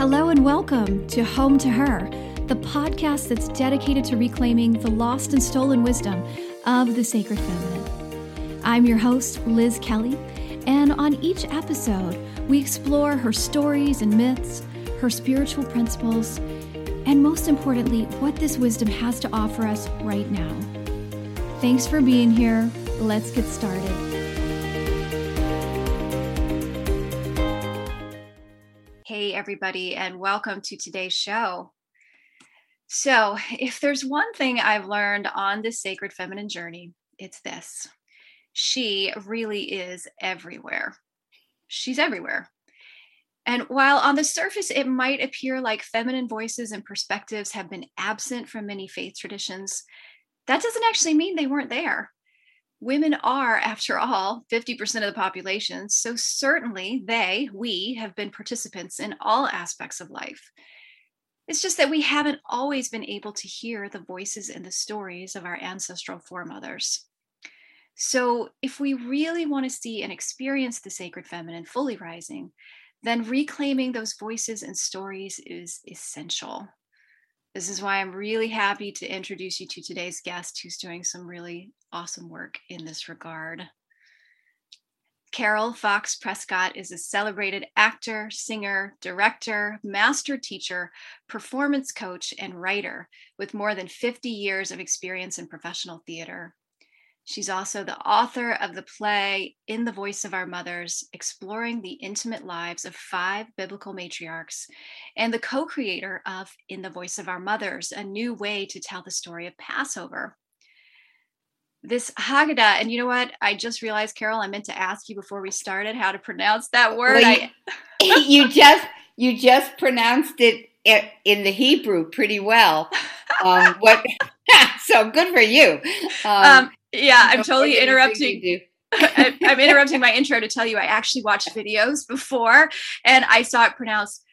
Hello and welcome to Home to Her, the podcast that's dedicated to reclaiming the lost and stolen wisdom of the sacred feminine. I'm your host, Liz Kelly, and on each episode, we explore her stories and myths, her spiritual principles, and most importantly, what this wisdom has to offer us right now. Thanks for being here. Let's get started. Everybody, and welcome to today's show. So, if there's one thing I've learned on this sacred feminine journey, it's this she really is everywhere. She's everywhere. And while on the surface it might appear like feminine voices and perspectives have been absent from many faith traditions, that doesn't actually mean they weren't there. Women are, after all, 50% of the population, so certainly they, we, have been participants in all aspects of life. It's just that we haven't always been able to hear the voices and the stories of our ancestral foremothers. So, if we really want to see and experience the sacred feminine fully rising, then reclaiming those voices and stories is essential. This is why I'm really happy to introduce you to today's guest who's doing some really awesome work in this regard. Carol Fox Prescott is a celebrated actor, singer, director, master teacher, performance coach, and writer with more than 50 years of experience in professional theater. She's also the author of the play In the Voice of Our Mothers, exploring the intimate lives of five biblical matriarchs, and the co creator of In the Voice of Our Mothers, a new way to tell the story of Passover. This Haggadah, and you know what? I just realized, Carol, I meant to ask you before we started how to pronounce that word. Well, you, you just you just pronounced it in the Hebrew pretty well. Um, what? so good for you. Um, um, yeah, I'm totally interrupting. I'm interrupting my intro to tell you I actually watched videos before and I saw it pronounced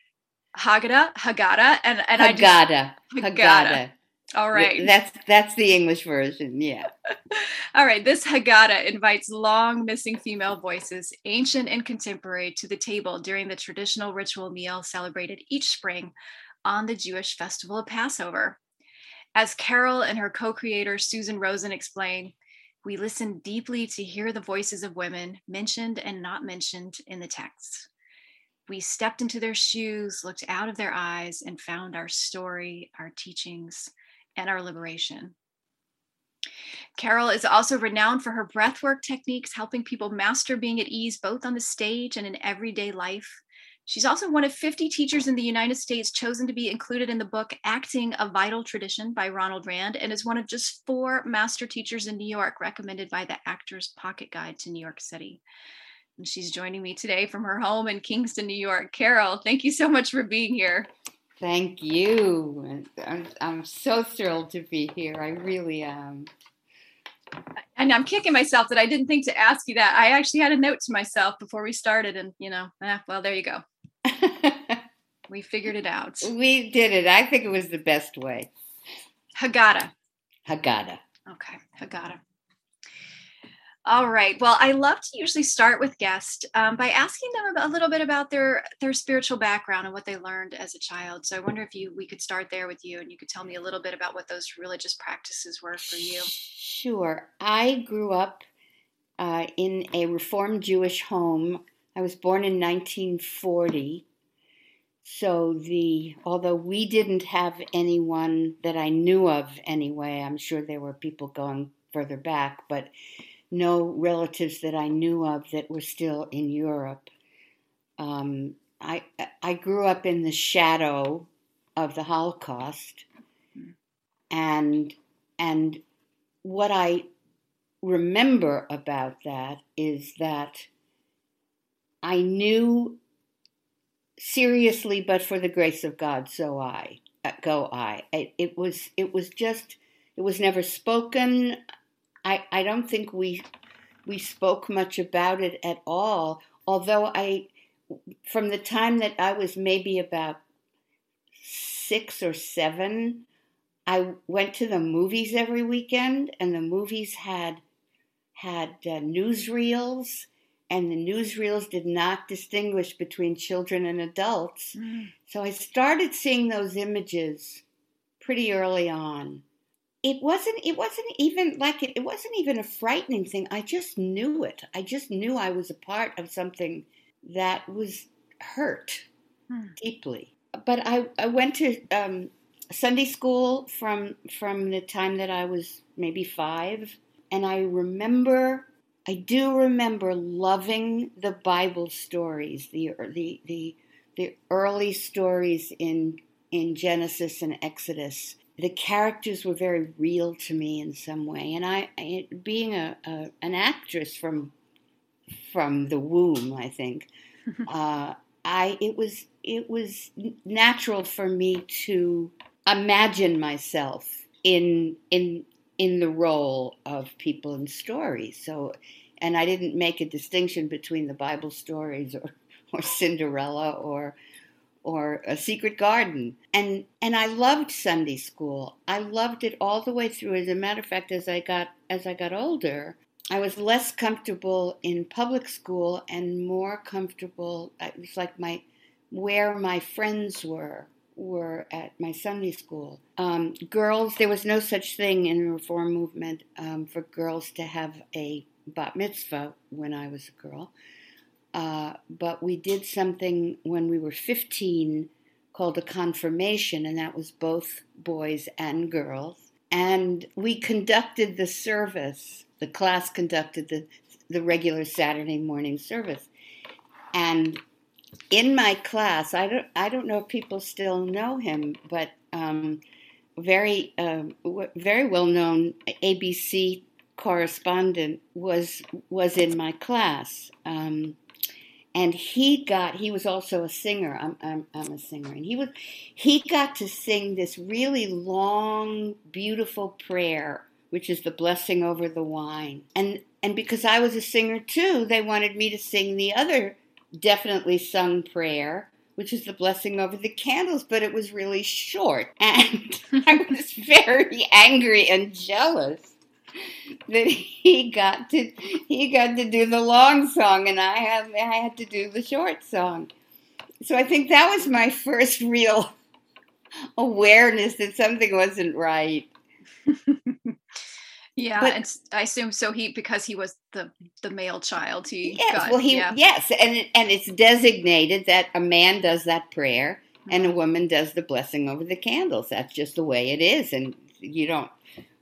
Haggadah, Haggadah, and and Haggadah, I just Haggadah. Haggadah. All right. That's that's the English version, yeah. All right. This Haggadah invites long missing female voices, ancient and contemporary, to the table during the traditional ritual meal celebrated each spring on the Jewish festival of Passover. As Carol and her co-creator Susan Rosen explain, we listened deeply to hear the voices of women mentioned and not mentioned in the text. We stepped into their shoes, looked out of their eyes, and found our story, our teachings, and our liberation. Carol is also renowned for her breathwork techniques, helping people master being at ease both on the stage and in everyday life. She's also one of 50 teachers in the United States chosen to be included in the book Acting a Vital Tradition by Ronald Rand, and is one of just four master teachers in New York recommended by the Actor's Pocket Guide to New York City. And she's joining me today from her home in Kingston, New York. Carol, thank you so much for being here. Thank you. I'm, I'm so thrilled to be here. I really am. And I'm kicking myself that I didn't think to ask you that. I actually had a note to myself before we started, and you know, eh, well, there you go. we figured it out. We did it. I think it was the best way. Haggadah. Haggadah. Okay, Haggadah. All right. Well, I love to usually start with guests um, by asking them a little bit about their their spiritual background and what they learned as a child. So I wonder if you we could start there with you, and you could tell me a little bit about what those religious practices were for you. Sure. I grew up uh, in a Reformed Jewish home I was born in 1940. So the although we didn't have anyone that I knew of anyway, I'm sure there were people going further back, but no relatives that I knew of that were still in Europe. Um, I I grew up in the shadow of the Holocaust, and and what I remember about that is that I knew seriously, but for the grace of God, so I uh, go I. It, it, was it was just it was never spoken. I I don't think we we spoke much about it at all. Although I, from the time that I was maybe about six or seven, I went to the movies every weekend, and the movies had had uh, newsreels and the newsreels did not distinguish between children and adults. Mm. So I started seeing those images pretty early on. It wasn't it wasn't even like it, it wasn't even a frightening thing. I just knew it. I just knew I was a part of something that was hurt Hmm. deeply. But I, I went to um, Sunday school from from the time that I was maybe five, and I remember I do remember loving the Bible stories, the the the the early stories in in Genesis and Exodus. The characters were very real to me in some way, and I, I being a, a an actress from from the womb, I think. uh, I it was it was natural for me to imagine myself in in in the role of people in stories. So, and I didn't make a distinction between the Bible stories or or Cinderella or or a secret garden. And and I loved Sunday school. I loved it all the way through. As a matter of fact, as I got as I got older, I was less comfortable in public school and more comfortable. It was like my where my friends were were at my Sunday school. Um, girls, there was no such thing in the reform movement um, for girls to have a bat mitzvah when I was a girl. Uh, but we did something when we were 15 called a confirmation, and that was both boys and girls. And we conducted the service. The class conducted the the regular Saturday morning service, and in my class, I don't I don't know if people still know him, but um, very um, very well known ABC correspondent was was in my class. Um, and he got he was also a singer. I'm, I'm, I'm a singer. And he was he got to sing this really long beautiful prayer which is the blessing over the wine. And and because i was a singer too they wanted me to sing the other definitely sung prayer which is the blessing over the candles but it was really short and i was very angry and jealous that he got to he got to do the long song and I had I had to do the short song. So I think that was my first real awareness that something wasn't right. yeah, But- and I assume so. He because he was the the male child. He Yes, got, well he yeah. yes, and it, and it's designated that a man does that prayer and a mm-hmm. woman does the blessing over the candles. That's just the way it is, and you don't.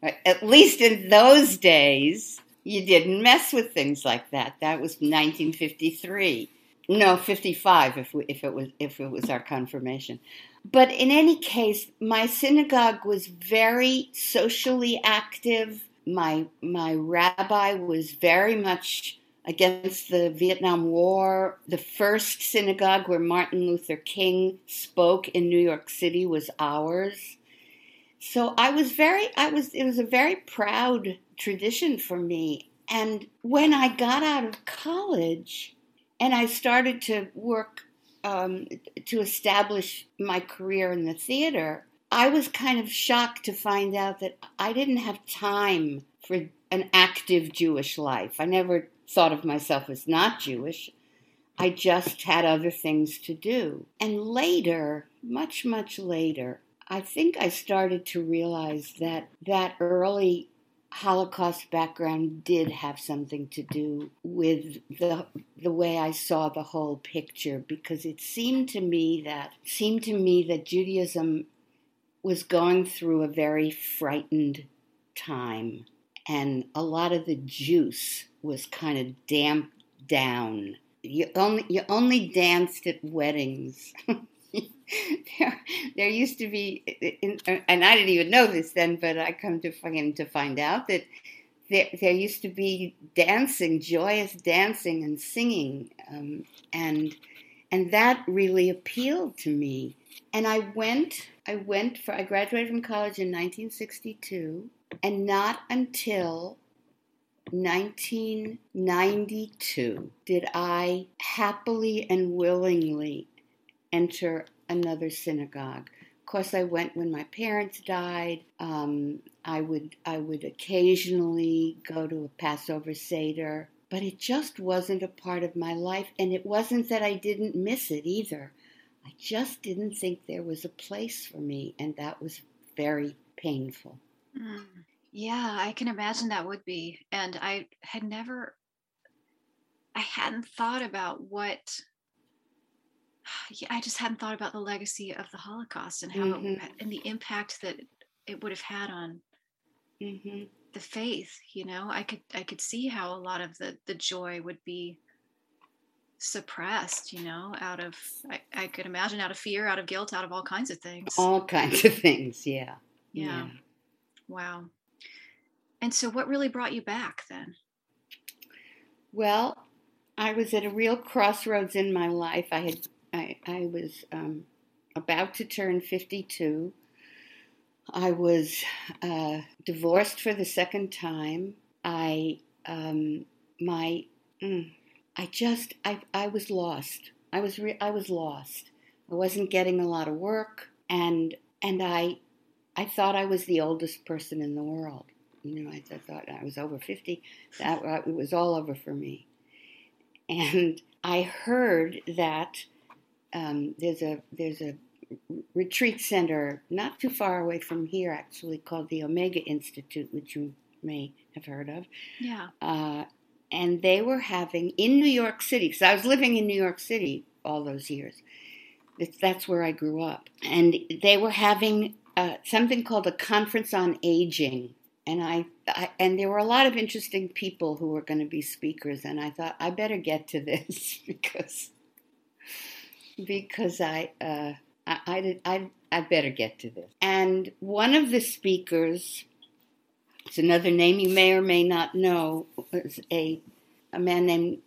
At least in those days, you didn't mess with things like that. That was 1953. No, 55 if we, if it was if it was our confirmation. But in any case, my synagogue was very socially active. My my rabbi was very much against the Vietnam War. The first synagogue where Martin Luther King spoke in New York City was ours. So I was very I was it was a very proud tradition for me. And when I got out of college and I started to work um, to establish my career in the theater, I was kind of shocked to find out that I didn't have time for an active Jewish life. I never thought of myself as not Jewish. I just had other things to do. And later, much, much later, I think I started to realize that that early Holocaust background did have something to do with the the way I saw the whole picture because it seemed to me that seemed to me that Judaism was going through a very frightened time and a lot of the juice was kind of damped down. You only you only danced at weddings. there, there used to be, in, and I didn't even know this then, but I come to find to find out that there, there used to be dancing, joyous dancing and singing, um, and and that really appealed to me. And I went, I went for, I graduated from college in 1962, and not until 1992 did I happily and willingly enter another synagogue. Of course, I went when my parents died. Um, I would I would occasionally go to a Passover seder but it just wasn't a part of my life. And it wasn't that I didn't miss it either. I just didn't think there was a place for me, and that was very painful. Mm. Yeah, I can imagine that would be. And I had never, I hadn't thought about what, yeah, I just hadn't thought about the legacy of the Holocaust and how, mm-hmm. it, and the impact that it would have had on mm-hmm. the faith. You know, I could, I could see how a lot of the, the joy would be suppressed, you know, out of, I, I could imagine out of fear, out of guilt, out of all kinds of things. All kinds of things, yeah. Yeah. yeah. Wow. And so, what really brought you back then? Well, I was at a real crossroads in my life. I had, I, I was um, about to turn 52. I was uh, divorced for the second time. I, um, my, mm, I just I I was lost. I was re- I was lost. I wasn't getting a lot of work, and and I I thought I was the oldest person in the world. You know, I, I thought I was over fifty. That uh, it was all over for me. And I heard that um, there's a there's a retreat center not too far away from here, actually, called the Omega Institute, which you may have heard of. Yeah. Uh, and they were having in New York City, because I was living in New York City all those years. That's where I grew up. And they were having uh, something called a conference on aging. And I, I, and there were a lot of interesting people who were going to be speakers. And I thought I better get to this because because I, uh, I, I, did, I, I better get to this. And one of the speakers it's another name you may or may not know. It's a a man named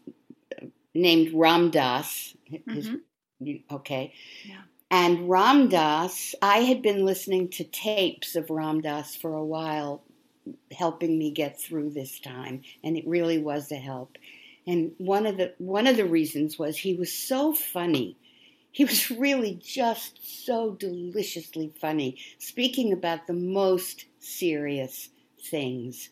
named Ram Dass. Mm-hmm. okay. Yeah. And Ram Dass, I had been listening to tapes of Ram Dass for a while, helping me get through this time, and it really was a help. And one of the one of the reasons was he was so funny. He was really just so deliciously funny, speaking about the most serious things.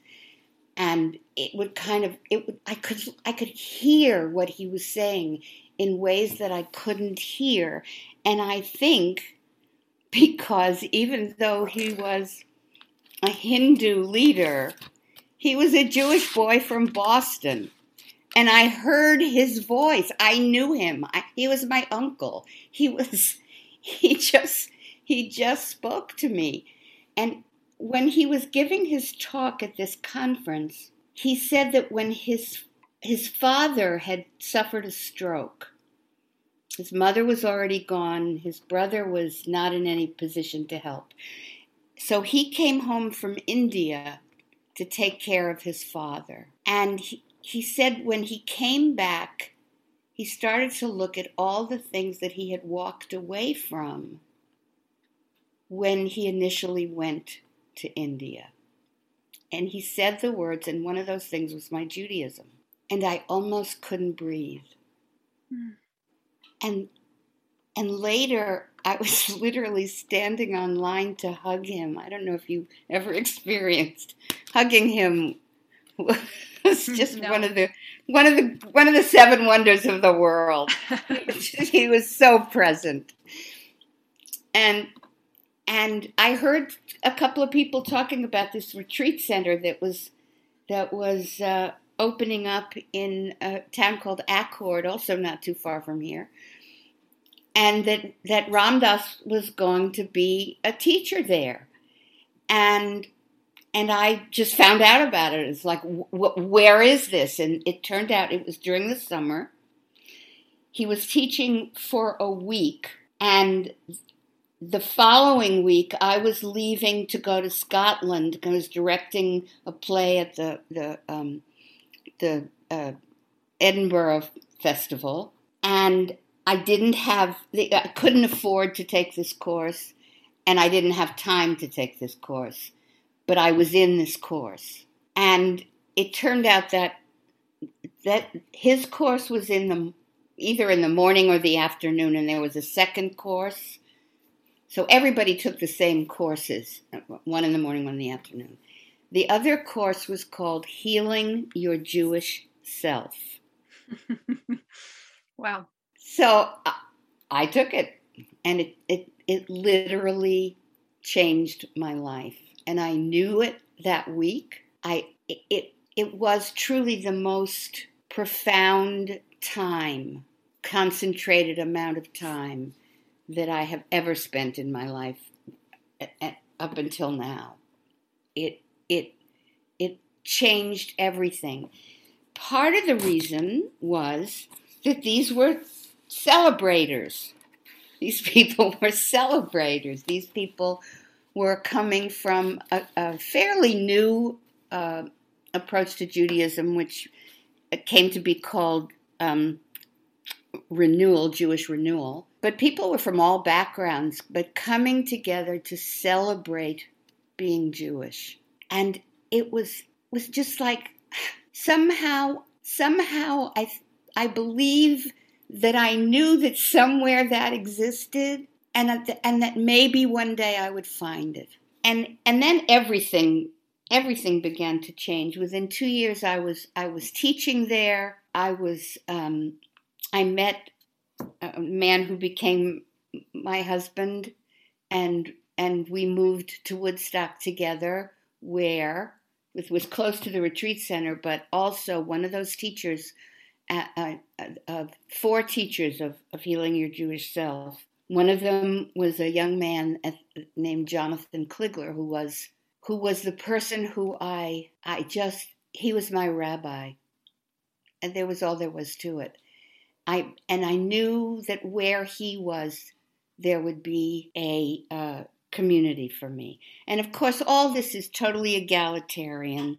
And it would kind of it would i could i could hear what he was saying in ways that i couldn't hear. And i think because even though he was a hindu leader he was a jewish boy from boston. And i heard his voice. I knew him. I, he was my uncle. He was he just he just spoke to me. And when he was giving his talk at this conference, he said that when his his father had suffered a stroke, his mother was already gone, his brother was not in any position to help. So he came home from India to take care of his father. And he, he said when he came back, he started to look at all the things that he had walked away from when he initially went to India. And he said the words, and one of those things was my Judaism. And I almost couldn't breathe. Mm. And and later I was literally standing on line to hug him. I don't know if you ever experienced hugging him It was just no. one of the one of the one of the seven wonders of the world. he was so present. And and I heard a couple of people talking about this retreat center that was that was uh, opening up in a town called Accord, also not too far from here, and that that Ram Dass was going to be a teacher there, and and I just found out about it. It's like, where is this? And it turned out it was during the summer. He was teaching for a week, and the following week, I was leaving to go to Scotland. I was directing a play at the the um, the uh, Edinburgh Festival, and I didn't have the, I couldn't afford to take this course, and I didn't have time to take this course, but I was in this course, and it turned out that that his course was in the either in the morning or the afternoon, and there was a second course so everybody took the same courses, uh, one in the morning, one in the afternoon. The other course was called Healing Your Jewish self. wow. So I, I took it, and it, it, it literally changed my life. And I knew it that week. I it it was truly the most profound time, concentrated amount of time that I have ever spent in my life up until now. It it it changed everything. Part of the reason was that these were celebrators. These people were celebrators. These people were coming from a, a fairly new uh, approach to Judaism, which came to be called um, renewal, Jewish renewal. But people were from all backgrounds, but coming together to celebrate being Jewish. And it was was just like somehow somehow I I believe that I knew that somewhere that existed and that, and that maybe one day I would find it. And and then everything everything began to change. Within two years, I was I was teaching there. I was um, I met a man who became my husband, and and we moved to Woodstock together, where it was close to the retreat center, but also one of those teachers, uh, uh, four teachers of, of healing your Jewish self. One of them was a young man named Jonathan Kligler, who was who was the person who I I just he was my rabbi, and there was all there was to it. I and I knew that where he was, there would be a uh, community for me. And of course, all this is totally egalitarian.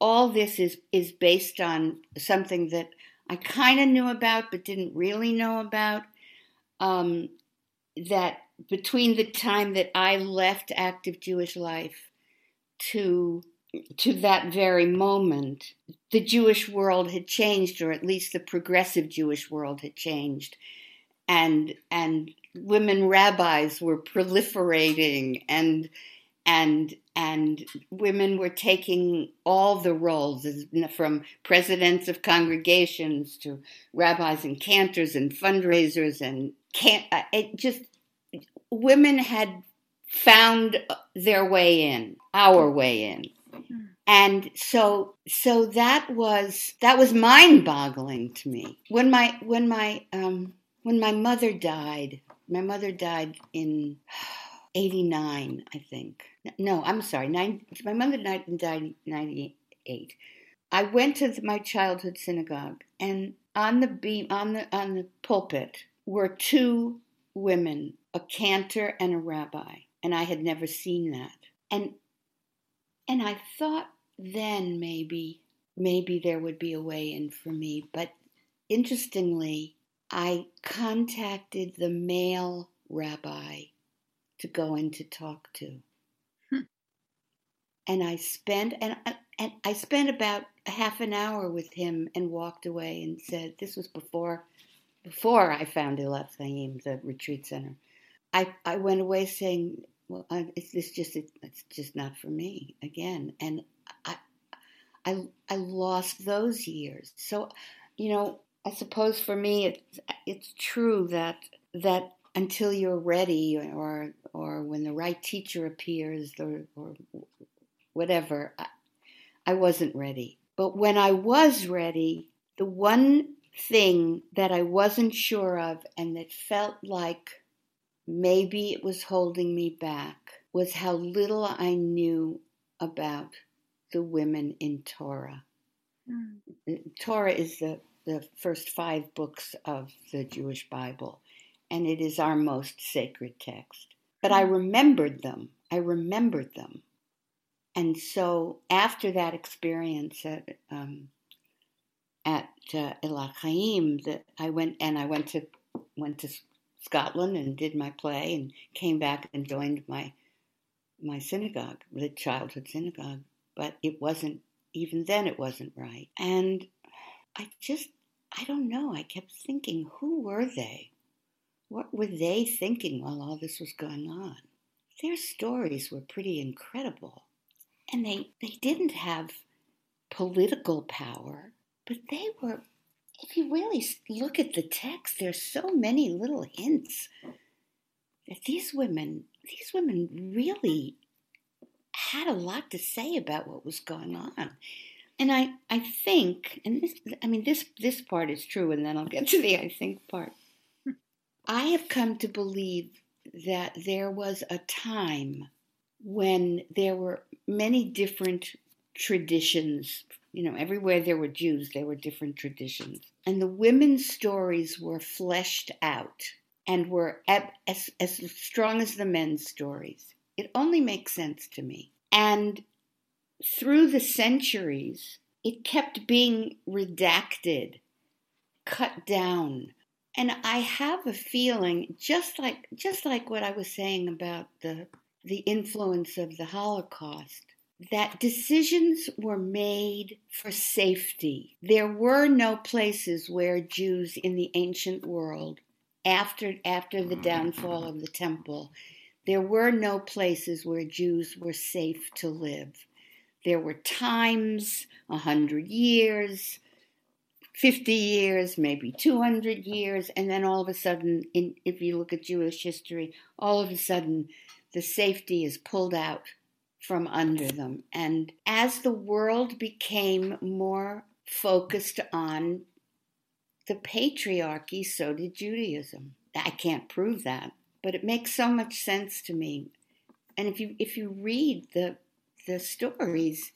All this is is based on something that I kind of knew about but didn't really know about. Um, that between the time that I left active Jewish life to to that very moment, the Jewish world had changed, or at least the progressive Jewish world had changed, and and women rabbis were proliferating, and and and women were taking all the roles, from presidents of congregations to rabbis and cantors and fundraisers, and can uh, it just women had found their way in, our way in. And so so that was that was mind-boggling to me. When my when my um when my mother died, my mother died in 89, I think. No, I'm sorry. Nine, my mother died in 98. I went to my childhood synagogue and on the beam on the on the pulpit were two women, a cantor and a rabbi and I had never seen that. And and I thought then maybe maybe there would be a way in for me, but interestingly, I contacted the male rabbi to go in to talk to. Hmm. And I spent and and I spent about half an hour with him and walked away and said this was before before I found Elat Chayyim, the retreat center. I, I went away saying well, I, it's, it's just it, it's just not for me again, and I, I lost those years. So, you know, I suppose for me it's it's true that that until you're ready, or or when the right teacher appears, or, or whatever, I, I wasn't ready. But when I was ready, the one thing that I wasn't sure of and that felt like maybe it was holding me back was how little I knew about the women in Torah. Mm. Torah is the, the first five books of the Jewish Bible, and it is our most sacred text. But I hmm. remembered them. I remembered them. And so after that experience at, um, at uh, Chayyim, that I went and I went to went to Scotland and did my play and came back and joined my my synagogue, the childhood synagogue. But it wasn't even then it wasn't right. And I just I don't know. I kept thinking, who were they? What were they thinking while all this was going on? Their stories were pretty incredible. And they, they didn't have political power. but they were, if you really look at the text, there's so many little hints that these women, these women really had a lot to say about what was going on. And I, I think, and this, I mean, this, this part is true, and then I'll get to the I think part. I have come to believe that there was a time when there were many different traditions. You know, everywhere there were Jews, there were different traditions. And the women's stories were fleshed out and were as, as strong as the men's stories. It only makes sense to me. And through the centuries, it kept being redacted, cut down. And I have a feeling, just like just like what I was saying about the the influence of the Holocaust, that decisions were made for safety. There were no places where Jews in the ancient world, after after the mm. downfall of the temple, there were no places where Jews were safe to live. There were times, a hundred years, 50 years, maybe 200 years, and then all of a sudden, in, if you look at Jewish history, all of a sudden the safety is pulled out from under them. And as the world became more focused on the patriarchy, so did Judaism. I can't prove that, but it makes so much sense to me. And if you if you read the the stories,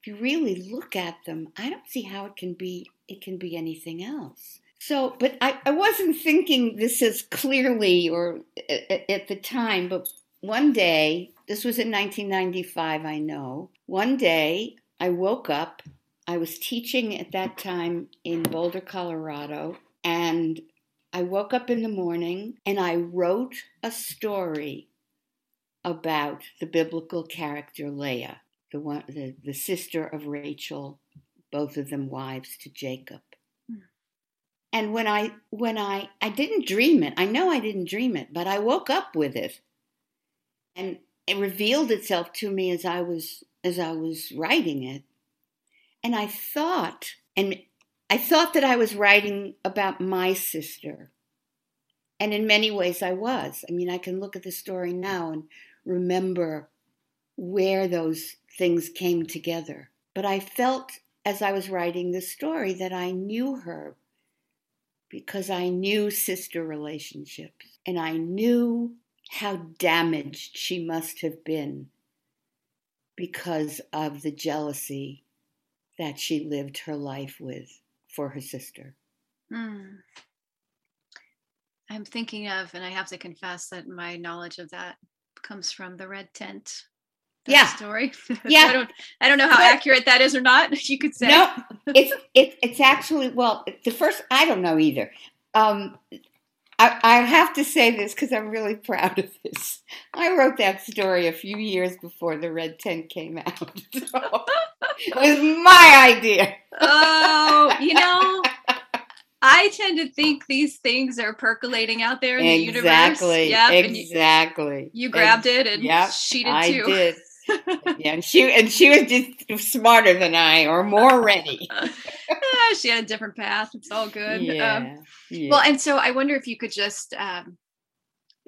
if you really look at them, I don't see how it can be it can be anything else. So, but I, I wasn't thinking this as clearly or at, at the time, but one day, this was in 1995, I know. One day, I woke up. I was teaching at that time in Boulder, Colorado, and I woke up in the morning and I wrote a story about the biblical character Leah, the one, the, the sister of Rachel, both of them wives to Jacob. Hmm. And when I when I I didn't dream it. I know I didn't dream it, but I woke up with it. And it revealed itself to me as I was as I was writing it. And I thought and I thought that I was writing about my sister. And in many ways, I was. I mean, I can look at the story now and remember where those things came together. But I felt as I was writing the story that I knew her because I knew sister relationships and I knew how damaged she must have been because of the jealousy that she lived her life with for her sister. Mm. I'm thinking of, and I have to confess that my knowledge of that comes from the Red Tent. yeah. Story. Yeah. I don't. I don't know how but, accurate that is or not. You could say. No, it's it, it's actually well. The first, I don't know either. Um, I, I have to say this because I'm really proud of this. I wrote that story a few years before the Red Tent came out. So it was my idea. Oh, you know, I tend to think these things are percolating out there in exactly, the universe. Yep, exactly. You, you grabbed it and yep, she did I too. did. Yeah, and she and she was just smarter than I, or more ready. yeah, she had a different path. It's all good. Yeah, um, yeah. Well, and so I wonder if you could just um,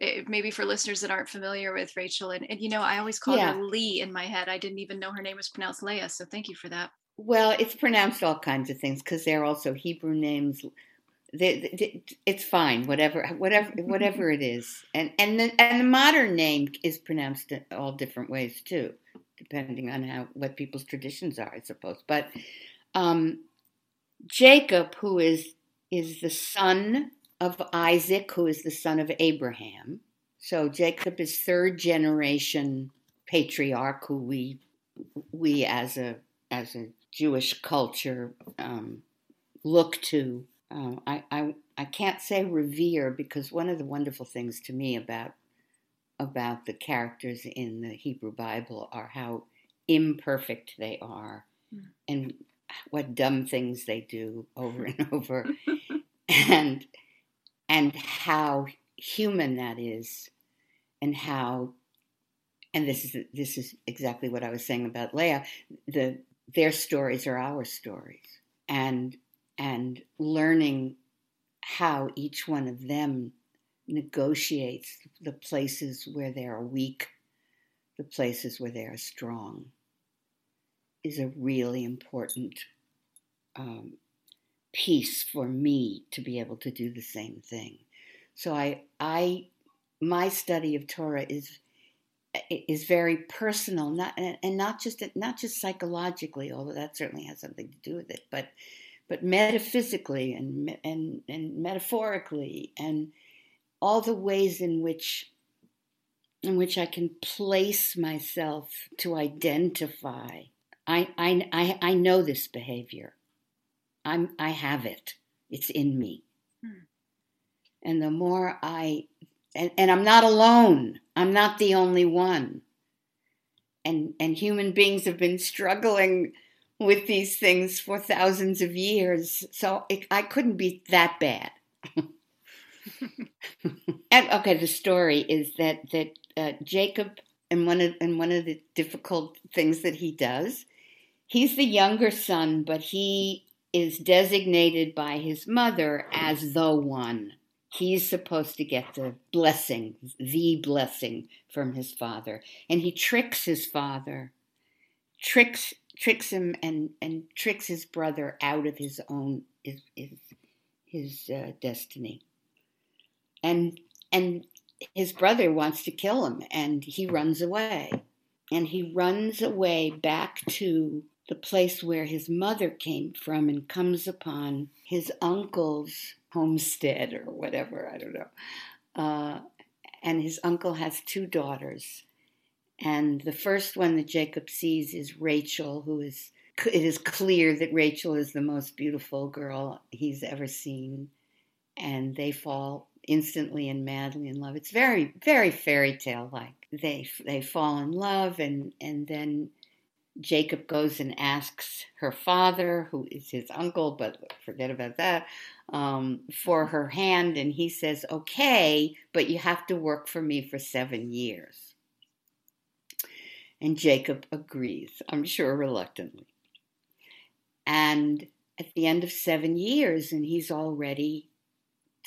eh, maybe for listeners that aren't familiar with Rachel, and, and you know, I always called yeah. her Lee in my head. I didn't even know her name was pronounced Leah. So thank you for that. Well, it's pronounced all kinds of things because they're also Hebrew names. It's fine, whatever, whatever, whatever it is, and and the and the modern name is pronounced all different ways too, depending on how what people's traditions are, I suppose. But um, Jacob, who is is the son of Isaac, who is the son of Abraham. So Jacob is third generation patriarch, who we we as a as a Jewish culture um, look to. Uh, I, I I can't say revere because one of the wonderful things to me about about the characters in the Hebrew Bible are how imperfect they are, mm. and what dumb things they do over and over, and and how human that is, and how, and this is this is exactly what I was saying about Leah. The their stories are our stories. and and learning how each one of them negotiates the places where they are weak, the places where they are strong, is a really important um, piece for me to be able to do the same thing. So I, I, my study of Torah is is very personal, not and not just not just psychologically, although that certainly has something to do with it, but but metaphysically and and and metaphorically and all the ways in which in which I can place myself to identify. I I I, I know this behavior. I'm I have it. It's in me. Hmm. And the more I and, and I'm not alone. I'm not the only one. And and human beings have been struggling with these things for thousands of years. So it, I couldn't be that bad. and okay, the story is that that uh, Jacob and one of and one of the difficult things that he does, he's the younger son, but he is designated by his mother as the one. He's supposed to get the blessing, the blessing from his father. And he tricks his father, tricks tricks him and, and tricks his brother out of his own his his, his uh, destiny. And and his brother wants to kill him and he runs away. And he runs away back to the place where his mother came from and comes upon his uncle's homestead or whatever, I don't know. Uh, and his uncle has two daughters. And the first one that Jacob sees is Rachel, who is, it is clear that Rachel is the most beautiful girl he's ever seen. And they fall instantly and madly in love. It's very, very fairy tale like. They, they fall in love, and, and then Jacob goes and asks her father, who is his uncle, but forget about that, um, for her hand. And he says, okay, but you have to work for me for seven years. And Jacob agrees, I'm sure reluctantly. And at the end of seven years, and he's all ready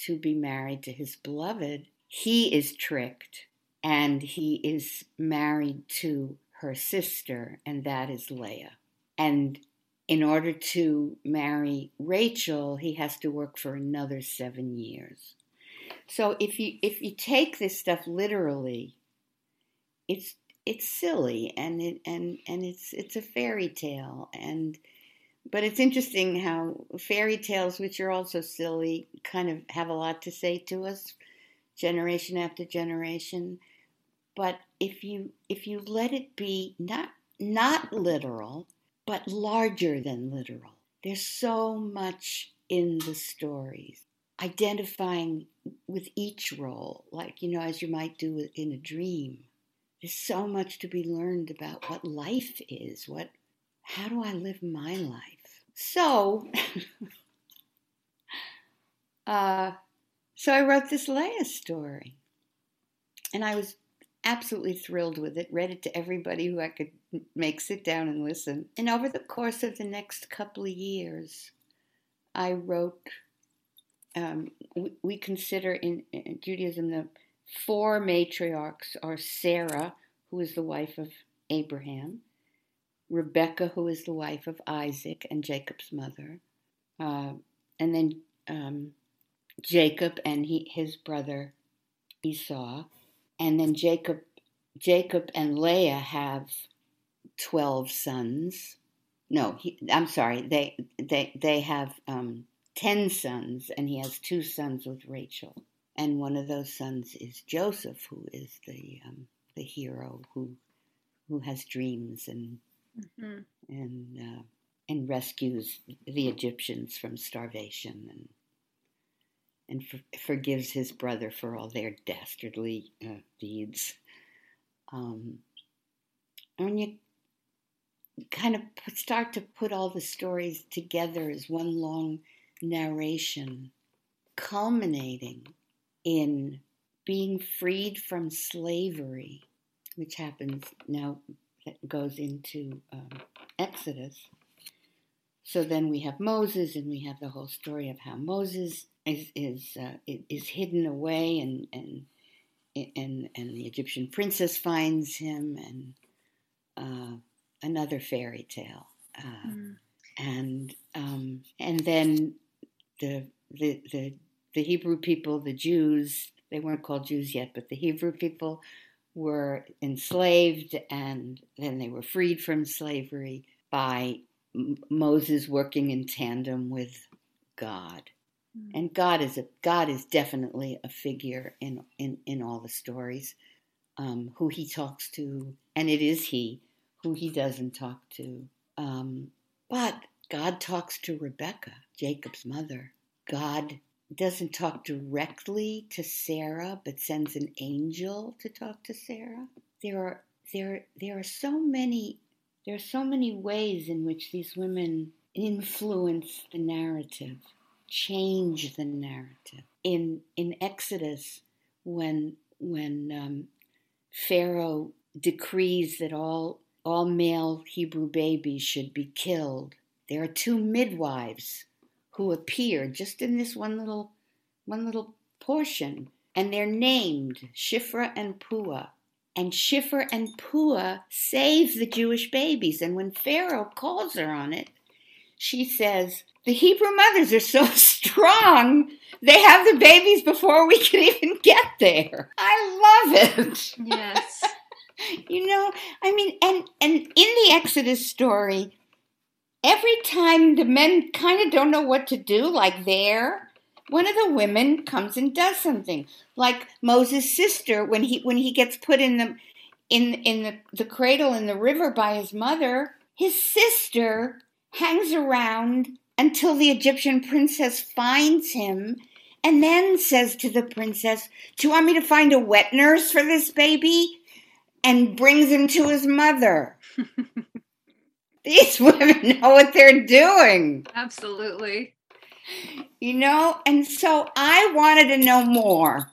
to be married to his beloved, he is tricked and he is married to her sister, and that is Leah. And in order to marry Rachel, he has to work for another seven years. So if you if you take this stuff literally, it's it's silly and it and and it's it's a fairy tale and but it's interesting how fairy tales which are also silly kind of have a lot to say to us generation after generation. But if you if you let it be not not literal but larger than literal there's so much in the stories identifying with each role like you know as you might do in a dream there's so much to be learned about what life is what how do i live my life so uh, so i wrote this leah story and i was absolutely thrilled with it, read it to everybody who I could make sit down and listen. And over the course of the next couple of years, I wrote, um, we, we, consider in, in Judaism the four matriarchs are Sarah, who is the wife of Abraham, Rebecca, who is the wife of Isaac and Jacob's mother, uh, and then um, Jacob and he, his brother Esau, and then Jacob Jacob and Leah have 12 sons. No, he, I'm sorry. They they they have um, 10 sons and he has two sons with Rachel. And one of those sons is Joseph who is the um, the hero who who has dreams and mm-hmm. and uh, and rescues the Egyptians from starvation and and for, forgives his brother for all their dastardly uh, deeds. Um, when you kind of start to put all the stories together as one long narration, culminating in being freed from slavery, which happens now, that goes into um, Exodus, so then we have Moses, and we have the whole story of how Moses is is uh, is hidden away, and and and and the Egyptian princess finds him, and uh, another fairy tale, uh, mm. and um, and then the the the the Hebrew people, the Jews, they weren't called Jews yet, but the Hebrew people were enslaved, and then they were freed from slavery by Moses working in tandem with God. Mm. And God is a God is definitely a figure in in, in all the stories, um, who he talks to, and it is he who he doesn't talk to. Um, but God talks to Rebecca, Jacob's mother. God doesn't talk directly to Sarah, but sends an angel to talk to Sarah. There are there there are so many there are so many ways in which these women influence the narrative, change the narrative. In in Exodus, when when um, Pharaoh decrees that all all male Hebrew babies should be killed, there are two midwives who appear just in this one little one little portion, and they're named Shifra and Puah. And Shifra and Puah save the Jewish babies. And when Pharaoh calls her on it, she says, The Hebrew mothers are so strong, they have the babies before we can even get there. I love it. Yes. you know, I mean, and, and in the Exodus story, every time the men kind of don't know what to do, like there, one of the women comes and does something. Like moses sister when he when he gets put in the in in the, the cradle in the river by his mother his sister hangs around until the egyptian princess finds him and then says to the princess do you want me to find a wet nurse for this baby? and brings him to his mother these women know what they're doing absolutely you know? And so I wanted to know more.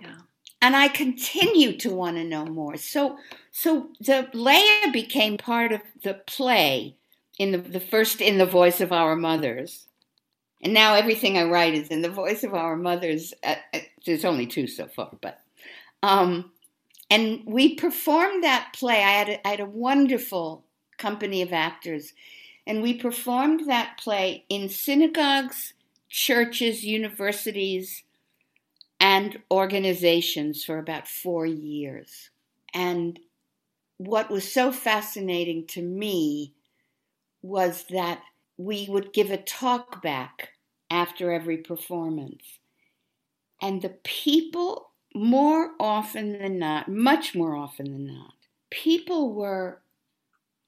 Yeah. And I continue to want to know more. So so the Leah became part of the play in the, the first in the voice of our mothers. And now everything I write is in the voice of our mothers. Uh, uh, there's only two so far, but um, and we performed that play. I had a, I had a wonderful company of actors, and we performed that play in synagogues churches, universities, and organizations for about four years. And what was so fascinating to me was that we would give a talk back after every performance. And the people, more often than not, much more often than not, people were,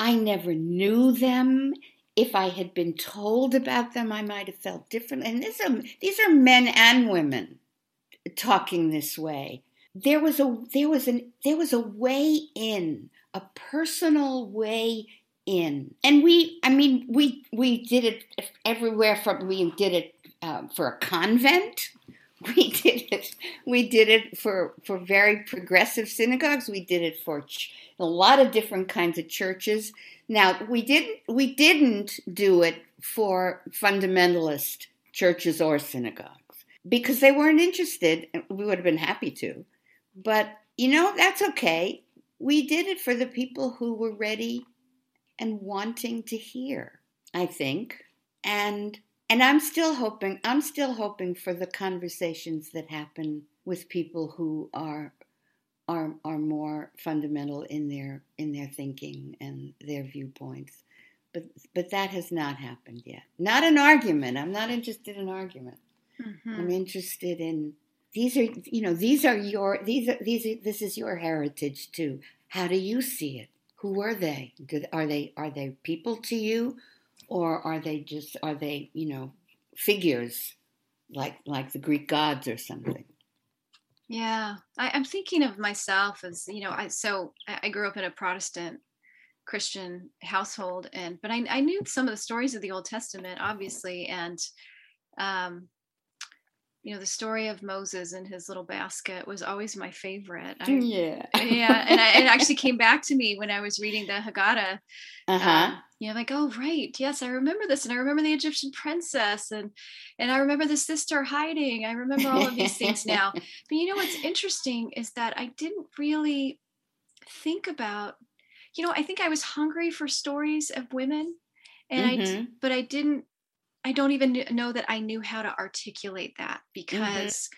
I never knew them if I had been told about them, I might have felt different. And this, um, these are men and women talking this way. There was a there was an there was a way in, a personal way in, and we I mean we we did it everywhere. From we did it uh, for a convent. We did it. We did it for for very progressive synagogues. We did it for ch- a lot of different kinds of churches. Now we didn't we didn't do it for fundamentalist churches or synagogues because they weren't interested. We would have been happy to, but you know that's okay. We did it for the people who were ready and wanting to hear. I think, and and I'm still hoping. I'm still hoping for the conversations that happen with people who are are are more fundamental in their in their thinking and their viewpoints. But but that has not happened yet. Not an argument. I'm not interested in argument. Mm-hmm. I'm interested in these are you know these are your these are these are, this is your heritage too. How do you see it? Who are they? Do, are they are they people to you, or are they just are they you know figures like like the Greek gods or something? Yeah, I, am thinking of myself as you know. I so I grew up in a Protestant Christian household, and but I, I knew some of the stories of the Old Testament, obviously, and um, you know the story of Moses and his little basket was always my favorite. I, yeah, yeah, and I, it actually came back to me when I was reading the Haggadah. Uh huh. Um, you know, like oh right, yes, I remember this, and I remember the Egyptian princess, and and I remember the sister hiding. I remember all of these things now. But you know what's interesting is that I didn't really think about. You know, I think I was hungry for stories of women, and Mhm. I but I didn't I don't even know that I knew how to articulate that because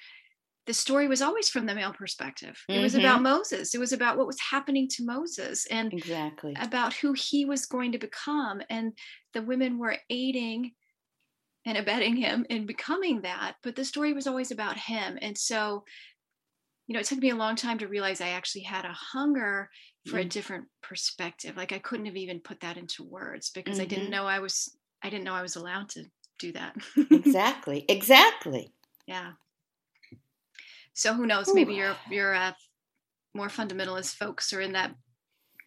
the story was always from the male perspective. It was about Moses. It was about what was happening to Moses and exactly. about who he was going to become. And the women were aiding and abetting him in becoming that. But the story was always about him. And so, you know, it took me a long time to realize I actually had a hunger for a Mm. different perspective. Like I couldn't have even put that into words because I didn't Mhm. know I was I didn't know I was allowed to do that. exactly. Exactly. yeah. So who knows? Maybe Ooh. your your uh, more fundamentalist folks are in that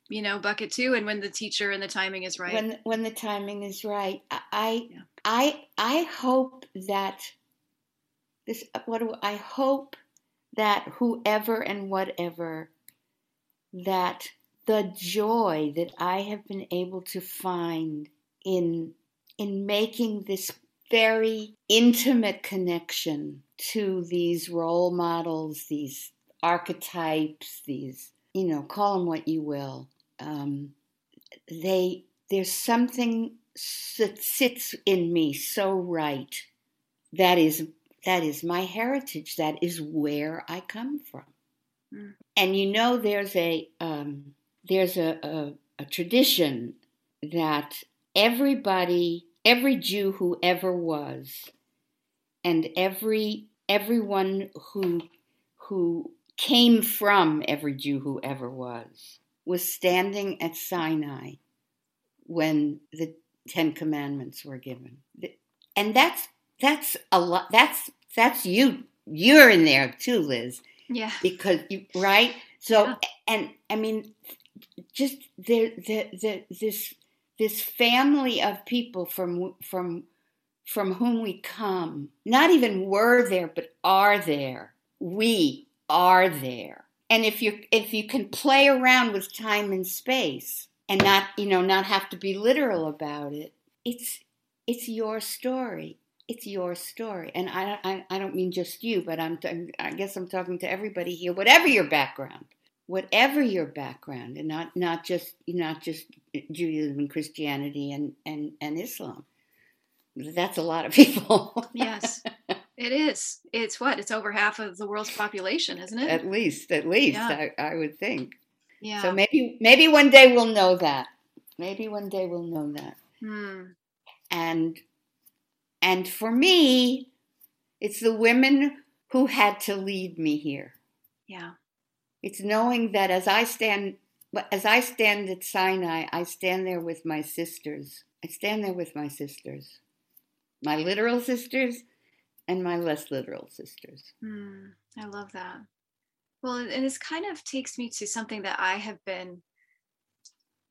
you know bucket too. And when the teacher and the timing is right, When when the timing is right, I I Yeah. I, I hope that this. What do I hope that whoever and whatever that the joy that I have been able to find in in making this very intimate connection to these role models, these archetypes, these you know, call them what you will. Um, they there's something that sits in me so right. That is that is my heritage. That is where I come from. Mm. And you know, there's a um, there's a, a, a tradition that everybody, every Jew who ever was, and every everyone who who came from every Jew who ever was was standing at Sinai when the Ten Commandments were given, and that's that's a lot. That's that's you. You're in there too, Liz yeah, because you right so Yeah. and i mean just the, the the this this family of people from from from whom we come. Not even were there but are there. We are there. And if you if you can play around with time and space and not you know not have to be literal about it it's it's your story. It's your story. And i i, I don't mean just you but i'm i guess i'm talking to everybody here whatever your background whatever your background and not not just not just judaism and christianity and and and islam that's a lot of people yes, it is. It's what? It's over half of the world's population, isn't it? at least at least Yeah. I, I would think yeah. so maybe maybe one day we'll know that maybe one day we'll know that Hmm. and and for me it's the women who had to lead me here Yeah. It's knowing that as i stand as i stand at sinai i stand there with my sisters i stand there with my sisters my literal sisters and my less literal sisters Hmm, I love that. Well, and this kind of takes me to something that I have been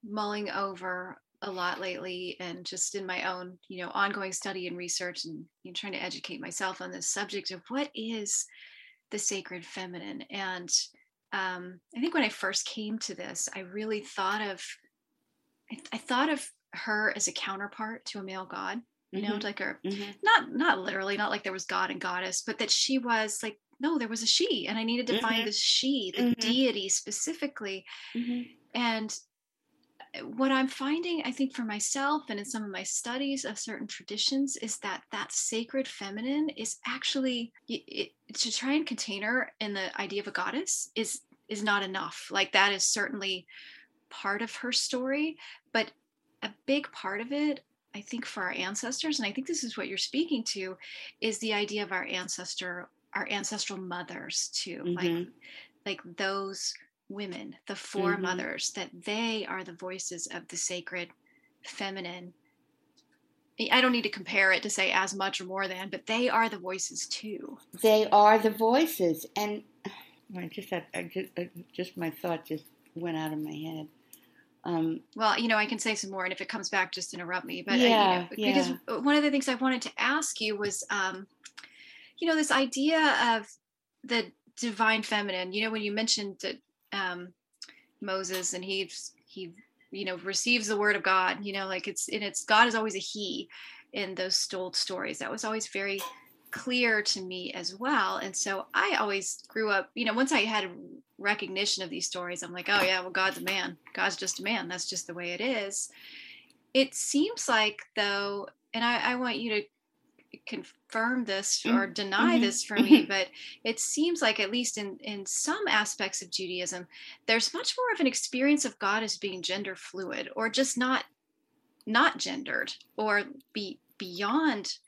mulling over a lot lately, and just in my own, you know, ongoing study and research, and you know, trying to educate myself on this subject of what is the sacred feminine. And um, I think when I first came to this, I really thought of, I, I thought of her as a counterpart to a male god. You know, Mhm. like a Mhm. not not literally not like there was god and goddess but that she was like no there was a she and i needed to find Mhm. the she the Mhm. deity specifically Mhm. and what i'm finding i think for myself and in some of my studies of certain traditions is that that sacred feminine is actually it, to try and contain her in the idea of a goddess is is not enough like that is certainly part of her story but a big part of it I think for our ancestors, and I think this is what you're speaking to, is the idea of our ancestor, our ancestral mothers too, like Mhm. like those women, the Mhm. foremothers, that they are the voices of the sacred feminine. I don't need to compare it to say as much or more than, but they are the voices too. they are the voices and i just had I just, I just my thought just went out of my head um, Well, you know, I can say some more, and if it comes back, just interrupt me. But Yeah, I, you know, yeah. because one of the things I wanted to ask you was, um, you know, this idea of the divine feminine. You know, when you mentioned that um, Moses and he he you know receives the word of God. You know, like it's and it's God is always a he in those old stories. That was always very clear to me as well. And so I always grew up, you know, once I had recognition of these stories, I'm like, oh yeah, well, God's a man. God's just a man. That's just the way it is. It seems like though, and I, I want you to confirm this or mm-hmm. deny mm-hmm. this for me, but it seems like at least in in some aspects of Judaism, there's much more of an experience of God as being gender fluid or just not not gendered or be beyond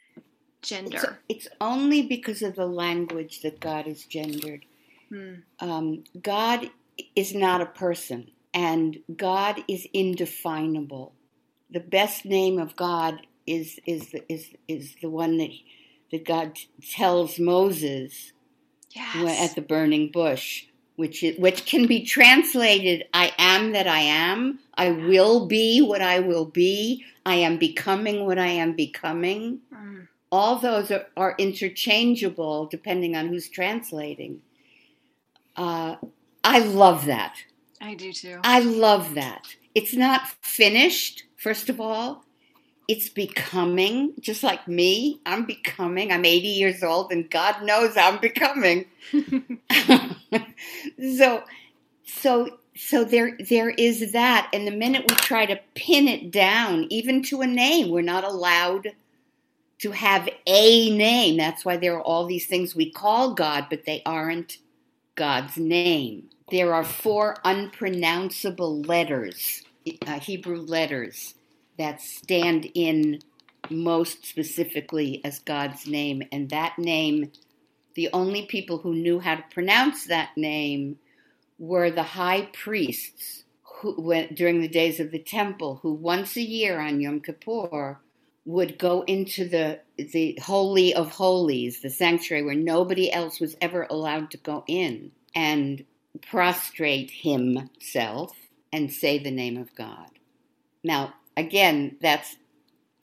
gender. It's, it's only because of the language that God is gendered. Hmm. Um, God is not a person, and God is indefinable. The best name of God is is is is the one that that God tells Moses yes. at the burning bush, which is, which can be translated "I am that I am," "I will be what I will be," "I am becoming what I am becoming." Mm. All those are, are, interchangeable depending on who's translating. Uh, I love that. I do too. I love that. It's not finished, first of all it's becoming just like me i'm becoming i'm 80 years old and god knows i'm becoming. So so so there there is that. And the minute we try to pin it down even to a name we're not allowed to have a name. That's why there are all these things we call god but they aren't god's name. There are four unpronounceable letters uh, hebrew letters that stand in most specifically as God's name. And that name, the only people who knew how to pronounce that name were the high priests who went during the days of the temple, who once a year on Yom Kippur would go into the the holy of holies, the sanctuary where nobody else was ever allowed to go in, and prostrate himself and say the name of God. Now, again, that's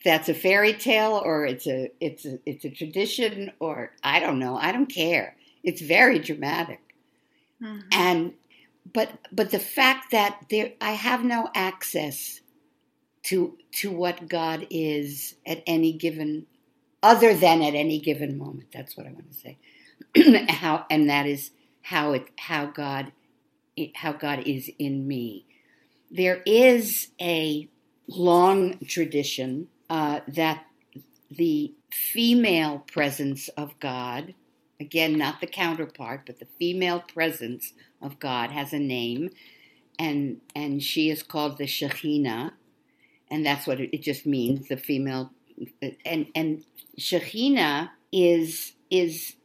that's a fairy tale or it's a it's a it's a tradition or I don't know. I don't care. It's very dramatic. Mm-hmm. And but but the fact that there I have no access to to what God is at any given other than at any given moment. That's what I want to say. how and that is how it how God how God is in me. There is a long tradition uh, that the female presence of God, again, not the counterpart, but the female presence of God has a name, and and she is called the Shekhinah, and that's what it, just means, the female, and and Shekhinah is is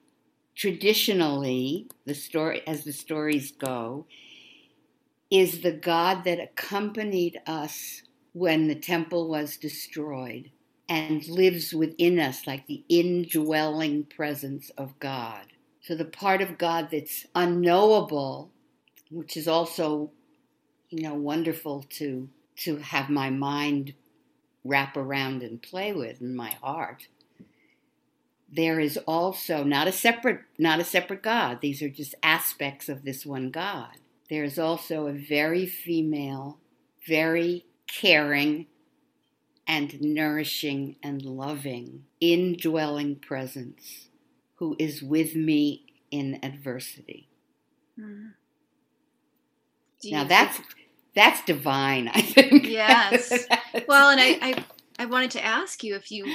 traditionally the story as the stories go is the God that accompanied us when the temple was destroyed and lives within us like the indwelling presence of God. So the part of God that's unknowable, which is also, you know, wonderful to to have my mind wrap around and play with in my heart. There is also not a separate not a separate God. These are just aspects of this one God. There is also a very female, very caring, and nourishing and loving, indwelling presence who is with me in adversity. Mm. Now that's that's divine, I think. Yes. well, and I, I I wanted to ask you if you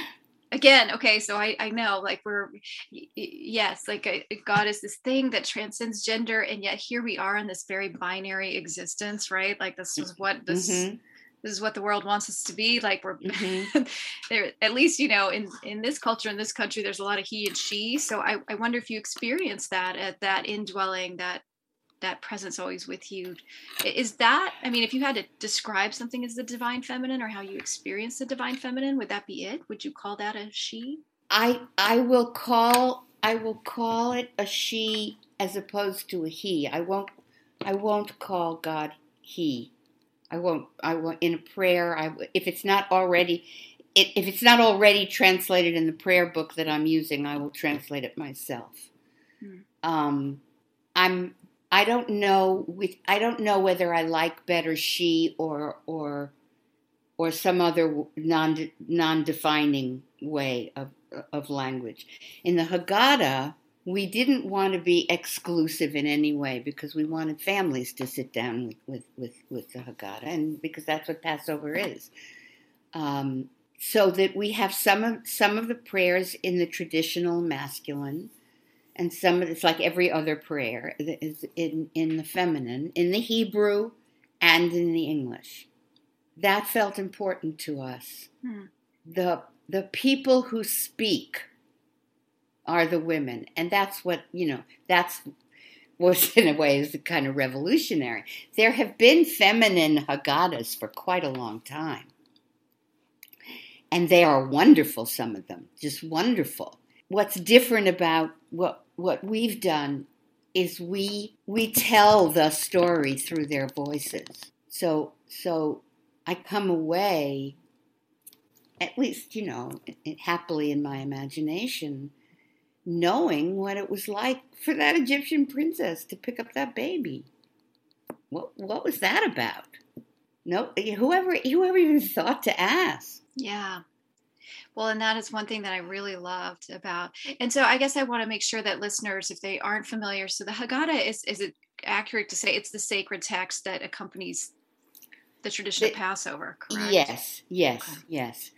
again okay so i i know like we're yes like god is this thing that transcends gender and yet here we are in this very binary existence right like this is what this mm-hmm this is what the world wants us to be like we're mm-hmm. there at least you know in in this culture in this country there's a lot of he and she so i, I wonder if you experience that at that indwelling that that presence always with you. Is that i mean if you had to describe something as the divine feminine or how you experience the divine feminine would that be it? Would you call that a she? I i will call i will call it a she as opposed to a he. I won't i won't call god he I won't. I won't in a prayer. I if it's not already, it, if it's not already translated in the prayer book that I'm using, I will translate it myself. Hmm. Um, I'm I don't know with I don't know whether I like better she or or or some other non non defining way of of language. In the Haggadah, we didn't want to be exclusive in any way because we wanted families to sit down with with with, the Haggadah, and because that's what Passover is. Um, so that we have some of some of the prayers in the traditional masculine, and some of it's like every other prayer is in in the feminine, in the Hebrew, and in the English. That felt important to us. Hmm. The the people who speak are the women, and that's what you know. That's was in a way is kind of revolutionary. There have been feminine Haggadahs for quite a long time. And they are wonderful, some of them, just wonderful. What's different about what what we've done is we we tell the story through their voices. So so I come away at least, you know, happily in my imagination, knowing what it was like for that Egyptian princess to pick up that baby. What what was that about? No, whoever whoever even thought to ask. Yeah. Well, and that is one thing that I really loved about. And so I guess I want to make sure that listeners, if they aren't familiar, so the Haggadah is is it accurate to say it's the sacred text that accompanies the tradition the, of Passover, correct? Yes, yes, okay. yes.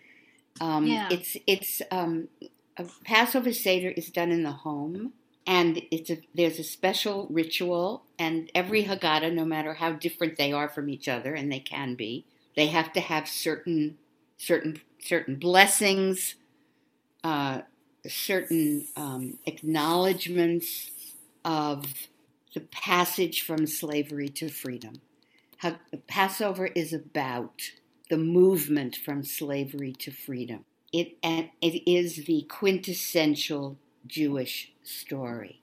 Um, yeah. It's it's um, a Passover Seder is done in the home, and it's a, there's a special ritual, and every Haggadah, no matter how different they are from each other, and they can be, they have to have certain certain certain blessings, uh, certain um, acknowledgments of the passage from slavery to freedom. Passover is about the movement from slavery to freedom. It, it is the quintessential Jewish story.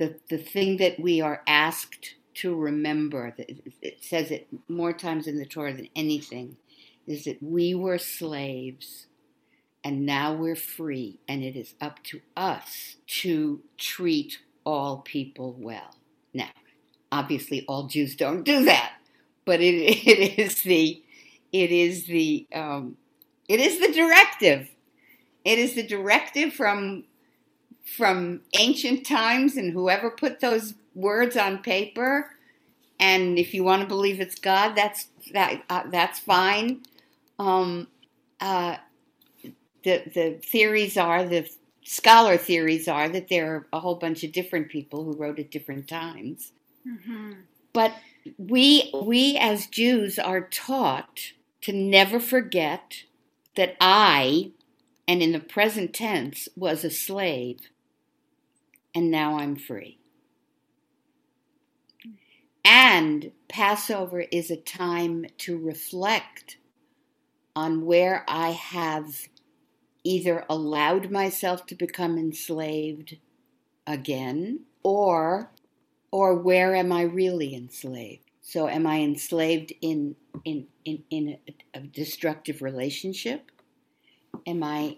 The, the thing that we are asked to remember, it says it more times in the Torah than anything, is that we were slaves and now we're free, and it is up to us to treat all people well. Now, obviously, all Jews don't do that, but it, it is the it is the um, it is the directive. It is the directive from from ancient times, and whoever put those words on paper. And if you want to believe it's God, that's that uh, that's fine. Um, uh, the the theories are the scholar theories are that there are a whole bunch of different people who wrote at different times. Mm-hmm. But we we as Jews are taught to never forget that I, and in the present tense, was a slave, and now I'm free. And Passover is a time to reflect on where I have either allowed myself to become enslaved again or or where am I really enslaved? So am I enslaved in in in, in a, a destructive relationship? Am I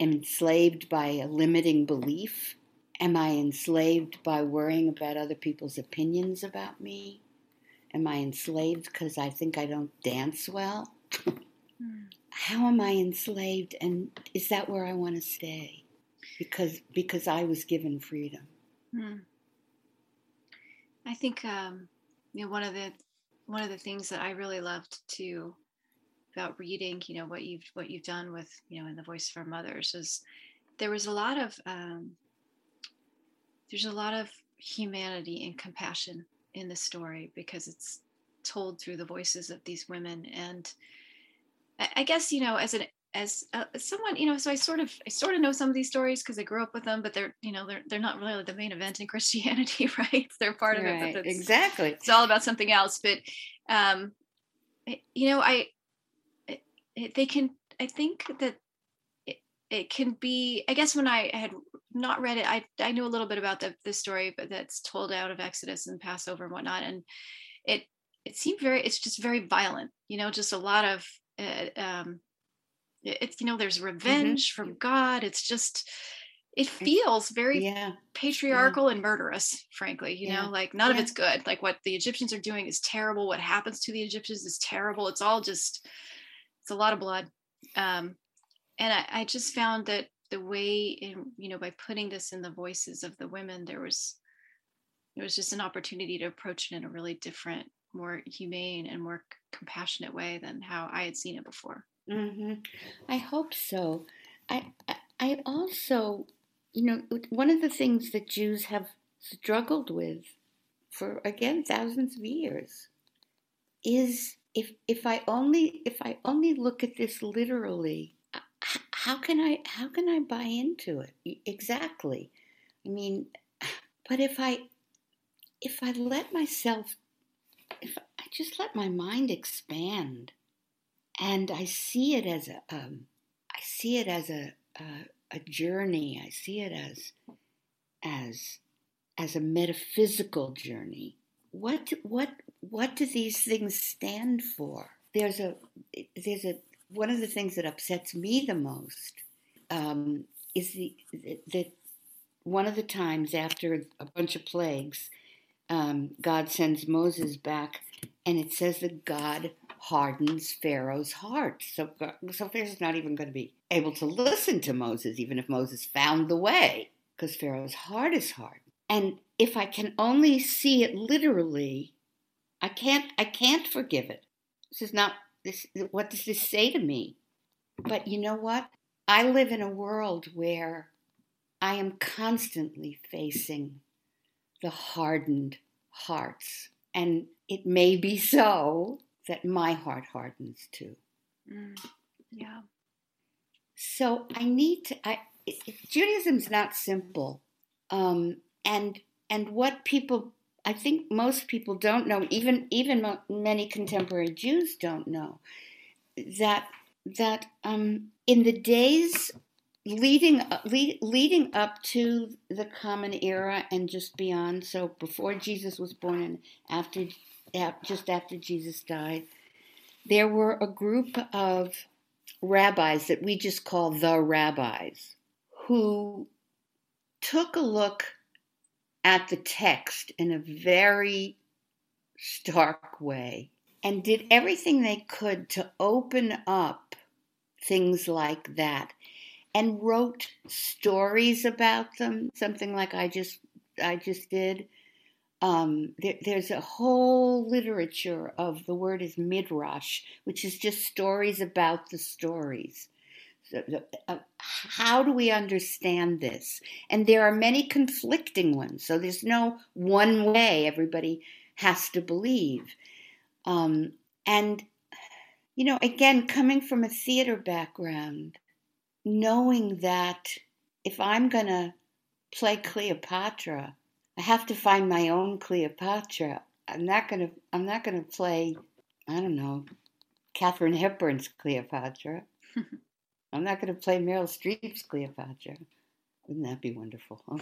enslaved by a limiting belief? Am I enslaved by worrying about other people's opinions about me? Am I enslaved because I think I don't dance well? mm. How am I enslaved and is that where I want to stay? Because because I was given freedom. Mm. I think um, you know one of the one of the things that I really loved too about reading, you know, what you've what you've done with you know in the voice of our mothers is there was a lot of um, there's a lot of humanity and compassion in the story because it's told through the voices of these women. And I, I guess you know as an as, uh, someone you know so i sort of i sort of know some of these stories because i grew up with them but they're you know they're, they're not really the main event in christianity right? They're part right, of it but exactly. it's all about something else but um you know i it, they can i think that it, it can be i guess when i had not read it i i knew a little bit about the, the story but that's told out of exodus and passover and whatnot and it it seemed very it's just very violent you know just a lot of uh, um it's you know there's mm-hmm. revenge mm-hmm. from god it's just it feels very yeah. patriarchal yeah. and murderous frankly you yeah. know like none of it's good like what the egyptians are doing is terrible what happens to the egyptians is terrible it's all just it's a lot of blood um and I, I just found that the way in you know by putting this in the voices of the women there was there was just an opportunity to approach it in a really different more humane and more compassionate way than how i had seen it before mm-hmm. i hope so I, I also you know one of the things that jews have struggled with for again thousands of years is if if i only if i only look at this literally how can I how can I buy into it exactly? I mean, but if I if I let myself if I just let my mind expand and I see it as a um, I see it as a, a a journey. I see it as as as a metaphysical journey. What what what do these things stand for? There's a there's a one of the things that upsets me the most um, is the, that one of the times after a bunch of plagues, um, God sends Moses back, and it says that God hardens Pharaoh's heart. So, so Pharaoh's not even going to be able to listen to Moses, even if Moses found the way, because Pharaoh's heart is hard. And if I can only see it literally, I can't. I can't forgive it. This is not this, what does this say to me? But you know what? I live in a world where I am constantly facing the hardened hearts. And it may be so that my heart hardens too. Mm, yeah. So I need to. I, Judaism's not simple, um, and and what people I think most people don't know, even even many contemporary Jews don't know, that that um, in the days leading lead, leading up to the Common Era and just beyond, so before Jesus was born and after just after Jesus died, there were a group of rabbis that we just call the rabbis who took a look at the text in a very stark way and did everything they could to open up things like that and wrote stories about them something like i just i just did um, there, there's a whole literature of the word is midrash which is just stories about the stories uh, how do we understand this? And there are many conflicting ones. So there's no one way everybody has to believe. Um, and, you know, again, coming from a theater background, knowing that if I'm going to play Cleopatra, I have to find my own Cleopatra. I'm not going to. I'm not to play. I don't know, Katharine Hepburn's Cleopatra. I'm not going to play Meryl Streep's Cleopatra. Wouldn't that be wonderful?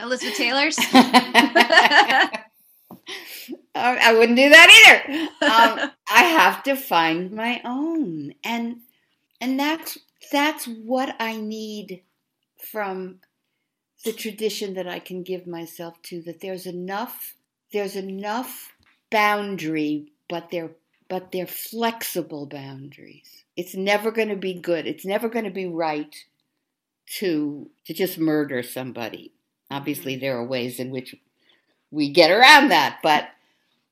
Elizabeth Taylor's? I wouldn't do that either. Um, I have to find my own, and and that's that's what I need from the tradition that I can give myself to. That there's enough there's enough boundary, but they're but they're flexible boundaries. It's never going to be good. It's never going to be right to to just murder somebody. Obviously, there are ways in which we get around that, but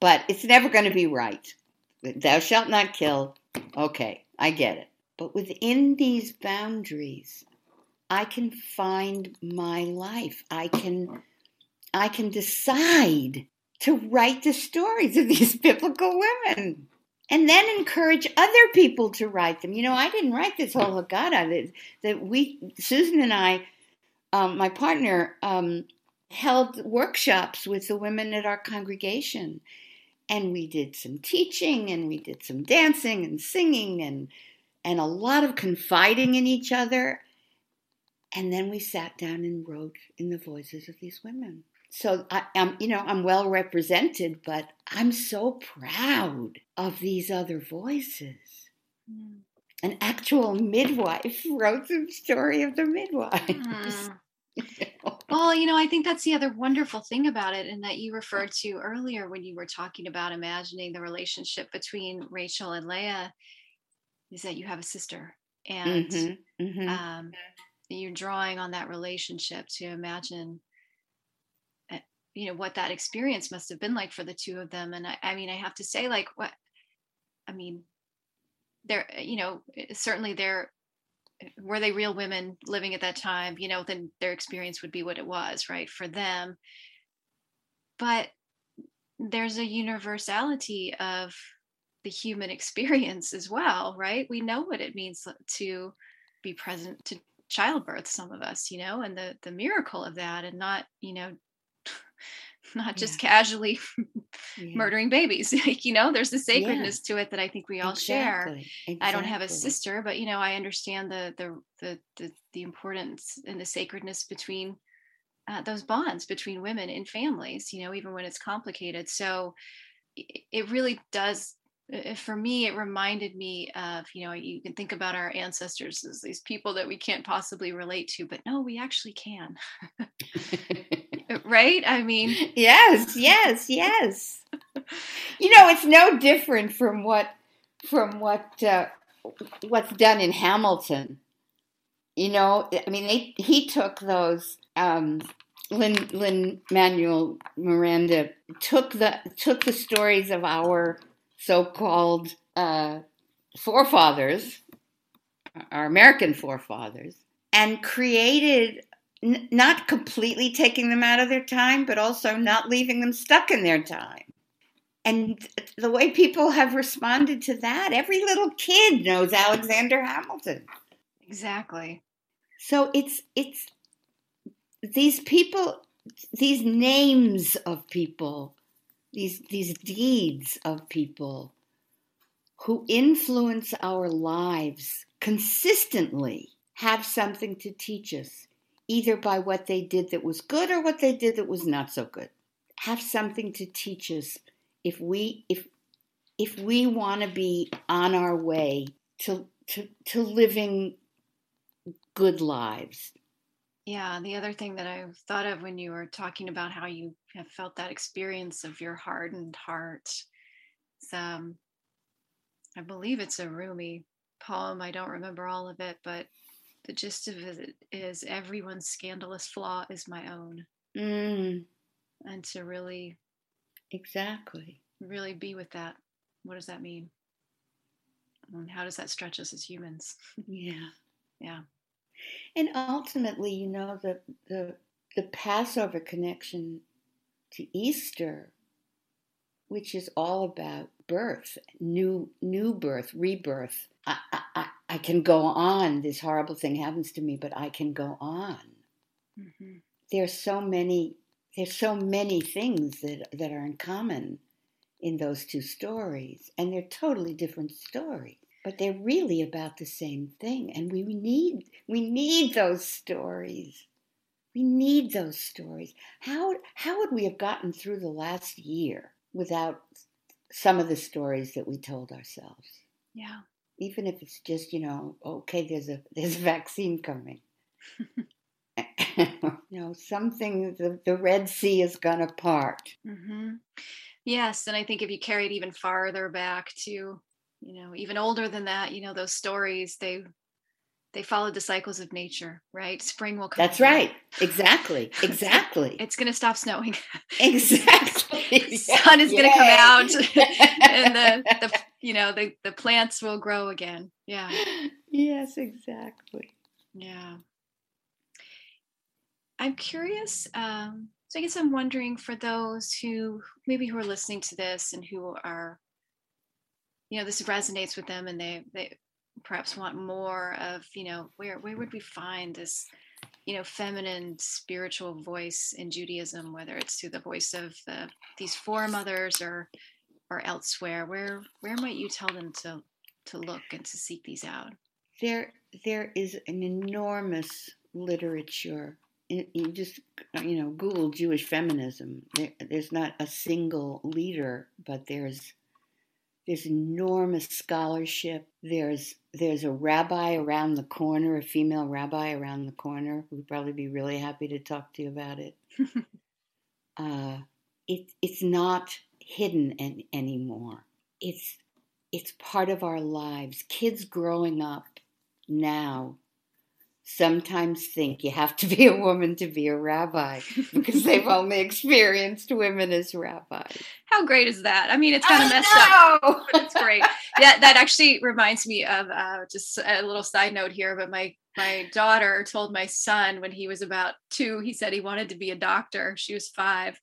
but it's never going to be right. Thou shalt not kill. Okay, I get it. But within these boundaries, I can find my life. I can I can decide to write the stories of these biblical women and then encourage other people to write them. You know, I didn't write this whole Haggadah. That, that we, Susan and I, um, my partner, um, held workshops with the women at our congregation, and we did some teaching, and we did some dancing and singing, and and a lot of confiding in each other. And then we sat down and wrote in the voices of these women so I, am you know I'm well represented, but I'm so proud of these other voices. Mm. an actual midwife wrote the story of the midwife. Mm. Well, you know, I think that's the other wonderful thing about it, and that you referred to earlier when you were talking about imagining the relationship between Rachel and Leah, is that you have a sister, and mm-hmm. Mm-hmm. Um, you're drawing on that relationship to imagine, eh, you know, what that experience must have been like for the two of them. And I, I mean, I have to say, like, what, I mean, they're, you know, eh, certainly they're were they real women living at that time you know then their experience would be what it was right for them but there's a universality of the human experience as well right we know what it means to be present to childbirth some of us you know and the the miracle of that and not you know not just yeah. casually yeah. murdering babies like you know there's a sacredness yeah. to it that i think we all exactly. share exactly. i don't have a sister but you know i understand the the the the, the importance and the sacredness between uh, those bonds between women and families you know even when it's complicated so it really does for me it reminded me of you know you can think about our ancestors as these people that we can't possibly relate to but no we actually can. Right? I mean yes yes yes. You know it's no different from what from what uh, what's done in hamilton. You know i mean they, he took those um lin lin manuel miranda took the took the stories of our so-called uh, forefathers, our American forefathers, and created n- not completely taking them out of their time, but also not leaving them stuck in their time. And the way people have responded to that, every little kid knows Alexander Hamilton. Exactly. So it's it's these people, these names of people these these deeds of people who influence our lives consistently have something to teach us either by what they did that was good or what they did that was not so good. Have something to teach us if we if if we want to be on our way to to to living good lives yeah, the other thing that I thought of when you were talking about how you have felt that experience of your hardened heart, is, um, I believe it's a Rumi poem. I don't remember all of it, but the gist of it is everyone's scandalous flaw is my own. Mm. And to really, exactly, really be with that. What does that mean? And how does that stretch us as humans? Yeah. yeah. And ultimately, you know, the, the, the Passover connection to Easter, which is all about birth, new new birth, rebirth. I, I, I can go on. This horrible thing happens to me, but I can go on. Mm-hmm. There's so many. There's so many things that that are in common in those two stories, and they're totally different stories but they're really about the same thing and we need we need those stories. We need those stories. How how would we have gotten through the last year without some of the stories that we told ourselves? Yeah. Even if it's just you know okay there's a there's a vaccine coming. You know something the, the red sea is gonna part. Mm-hmm. yes and i think if you carry it even farther back to you know even older than that you know those stories they they follow the cycles of nature right? Spring will come that's right. Exactly. Exactly. it's going to stop snowing. Exactly. The sun is going to come out and the, the you know the, the plants will grow again. Yeah. Yes exactly. Yeah. I'm curious um, so i guess i'm wondering for those who maybe who are listening to this and who are you know this resonates with them and they they perhaps want more of you know where where would we find this you know feminine spiritual voice in judaism whether it's through the voice of the, these foremothers or or elsewhere? Where where might you tell them to to look and to seek these out? There there is an enormous literature. You just you know google jewish feminism. There, there's not a single leader but there's There's enormous scholarship. There's there's a rabbi around the corner, a female rabbi around the corner who'd probably be really happy to talk to you about it. uh, it it's not hidden an, anymore. It's it's part of our lives. Kids growing up now sometimes think you have to be a woman to be a rabbi because they've only experienced women as rabbis. How great is that? I mean, it's kind of messed up. it's great. That that actually reminds me of uh, just a little side note here. But my my daughter told my son when he was about two, he said he wanted to be a doctor. She was five,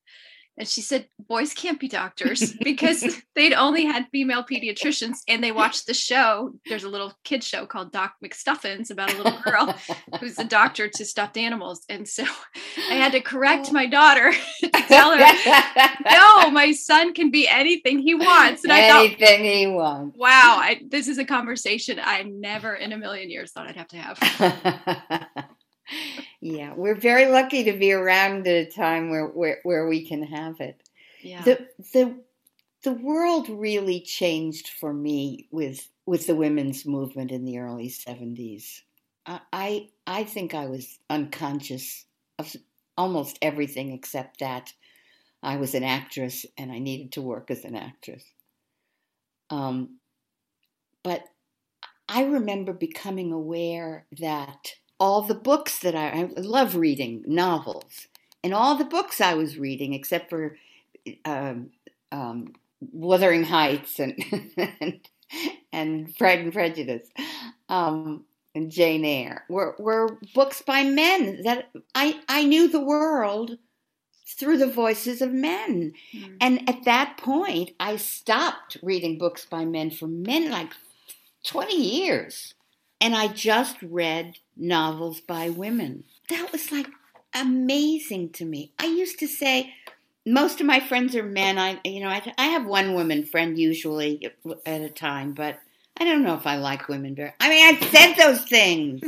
and she said, boys can't be doctors because they'd only had female pediatricians and they watched the show. There's a little kid show called Doc McStuffins about a little girl who's a doctor to stuffed animals. And so I had to correct oh. my daughter to tell her, no, my son can be anything he wants. And anything I thought, he wants. Wow, I, this is a conversation I never in a million years thought I'd have to have yeah, we're very lucky to be around at a time where, where, where we can have it. Yeah. The the the world really changed for me with with the women's movement in the early 70s. I I think I was unconscious of almost everything except that I was an actress and I needed to work as an actress. Um, but I remember becoming aware that all the books that I, I love reading, novels, and all the books I was reading, except for um, um, Wuthering Heights and, and, and Pride and Prejudice um, and Jane Eyre, were, were books by men that I, I knew the world through the voices of men. Mm. And at that point, I stopped reading books by men for men like 20 years. And I just read novels by women. That was like amazing to me. I used to say, most of my friends are men. I, you know, I, I have one woman friend usually at a time, but I don't know if I like women very. I mean, I said those things.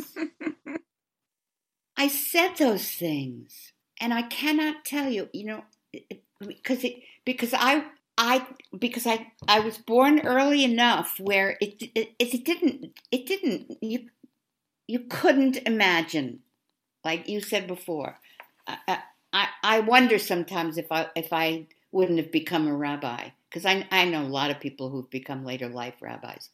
I said those things, and I cannot tell you, you know, because it because I I because I I was born early enough where it it, it didn't it didn't you you couldn't imagine like you said before. I, I I wonder sometimes if I if I wouldn't have become a rabbi because I I know a lot of people who've become later life rabbis.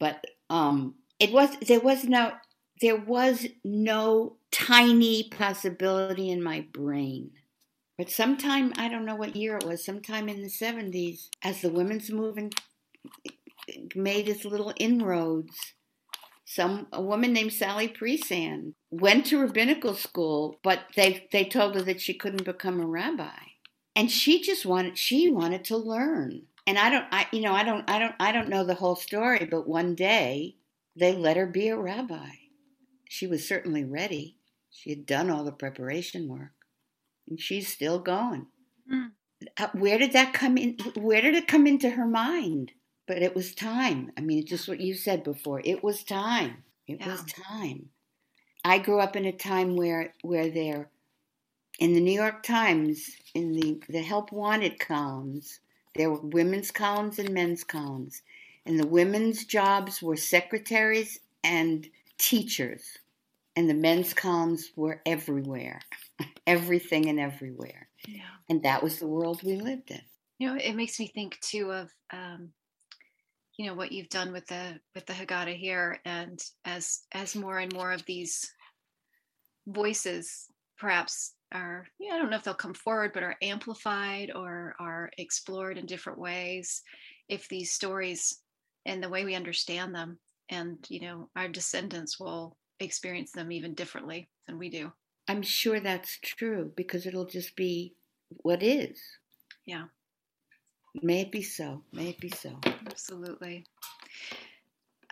But um it was there was no there was no tiny possibility in my brain. But sometime, I don't know what year it was, sometime in the 70s, as the women's movement made its little inroads, some a woman named Sally Priesand went to rabbinical school, but they they told her that she couldn't become a rabbi. And she just wanted she wanted to learn. And I don't I you know, I don't I don't I don't know the whole story, but one day they let her be a rabbi. She was certainly ready. She had done all the preparation work and she's still going. Mm. Where did that come in? Where did it come into her mind? But it was time. I mean, it's just what you said before. It was time. It yeah. was time. I grew up in a time where where there, in the New York Times, in the the help wanted columns, there were women's columns and men's columns, and the women's jobs were secretaries and teachers, and the men's columns were everywhere everything and everywhere. Yeah. And that was the world we lived in. You know, it makes me think too of um, you know what you've done with the with the Haggadah here, and as as more and more of these voices perhaps are you know, I don't know if they'll come forward, but are amplified or are explored in different ways. If these stories and the way we understand them, and you know, our descendants will experience them even differently than we do. I'm sure that's true because it'll just be what is. Yeah. May it be so. May it be so. Absolutely.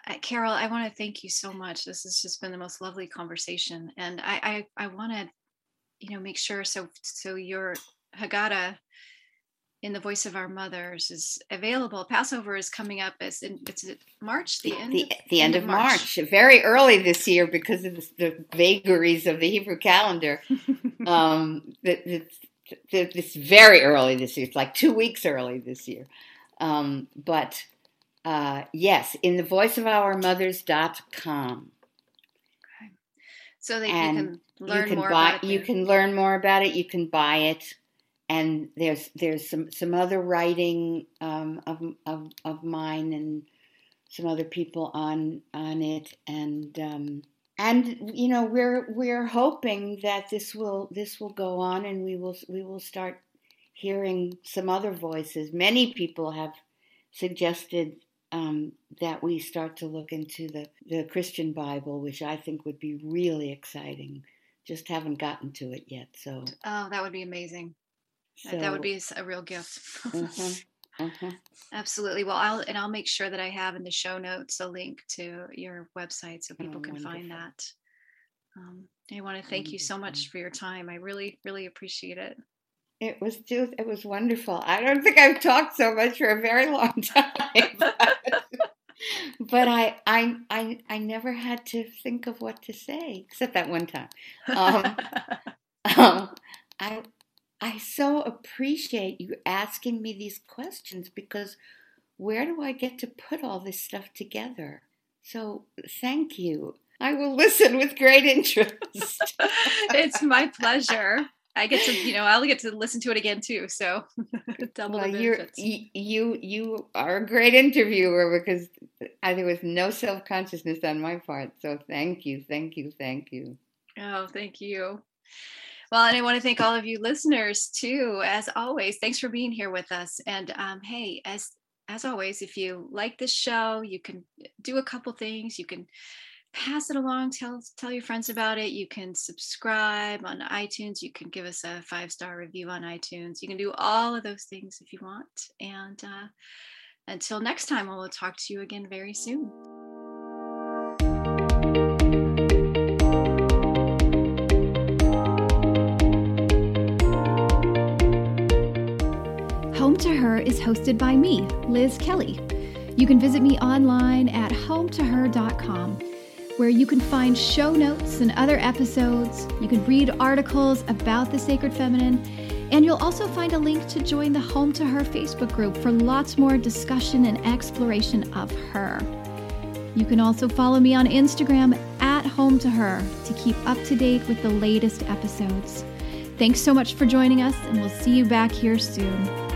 Uh, Carol, I want to thank you so much. This has just been the most lovely conversation, and I I, I want to, you know, make sure so so your Haggadah in the voice of our mothers is available. Passover is coming up as in it's March, the end, the, the end, end of, March. March. very early this year because of the, the vagaries of the Hebrew calendar. um, it's, it's very early this year. It's like two weeks early this year. Um, but Uh, yes, in the voiceofourmothers.com. Okay. So that And you can learn you can more buy about it. you there. can learn more about it. You can buy it. And there's there's some, some other writing um, of, of of mine and some other people on on it and um, and you know we're we're hoping that this will this will go on and we will we will start hearing some other voices. Many people have suggested um, that we start to look into the, the Christian Bible, which I think would be really exciting. Just haven't gotten to it yet. So, Oh, that would be amazing. That- so that would be a real gift. mhm, mhm. Absolutely. Well, I'll and I'll make sure that I have in the show notes a link to your website so Oh, people can find that. Um, I want to thank you so much for your time. I really, really appreciate it. It was just, it was wonderful. I don't think I've talked so much for a very long time, but, but I, I, I, I never had to think of what to say except that one time. Um, um, I I so appreciate you asking me these questions because where do I get to put all this stuff together? So thank you. I will listen with great interest. it's my pleasure. I get to, you know, I'll get to listen to it again too. So double well, the you're, benefits. y- you you are a great interviewer because I, there was no self consciousness on my part. So thank you, thank you, thank you. Oh, thank you. Well, and I want to thank all of you listeners too. As always, thanks for being here with us. And um, hey, as as always, if you like this show, you can do a couple things. You can pass it along, tell tell your friends about it. You can subscribe on iTunes. You can give us a five star review on iTunes. You can do all of those things if you want. And uh, until next time, I will talk to you again very soon. Is hosted by me, Liz Kelly. You can visit me online at hometoher.com, where you can find show notes and other episodes. You can read articles about the sacred feminine, and you'll also find a link to join the Home to Her Facebook group for lots more discussion and exploration of her. You can also follow me on Instagram at Home to Her to keep up to date with the latest episodes. Thanks so much for joining us, and we'll see you back here soon.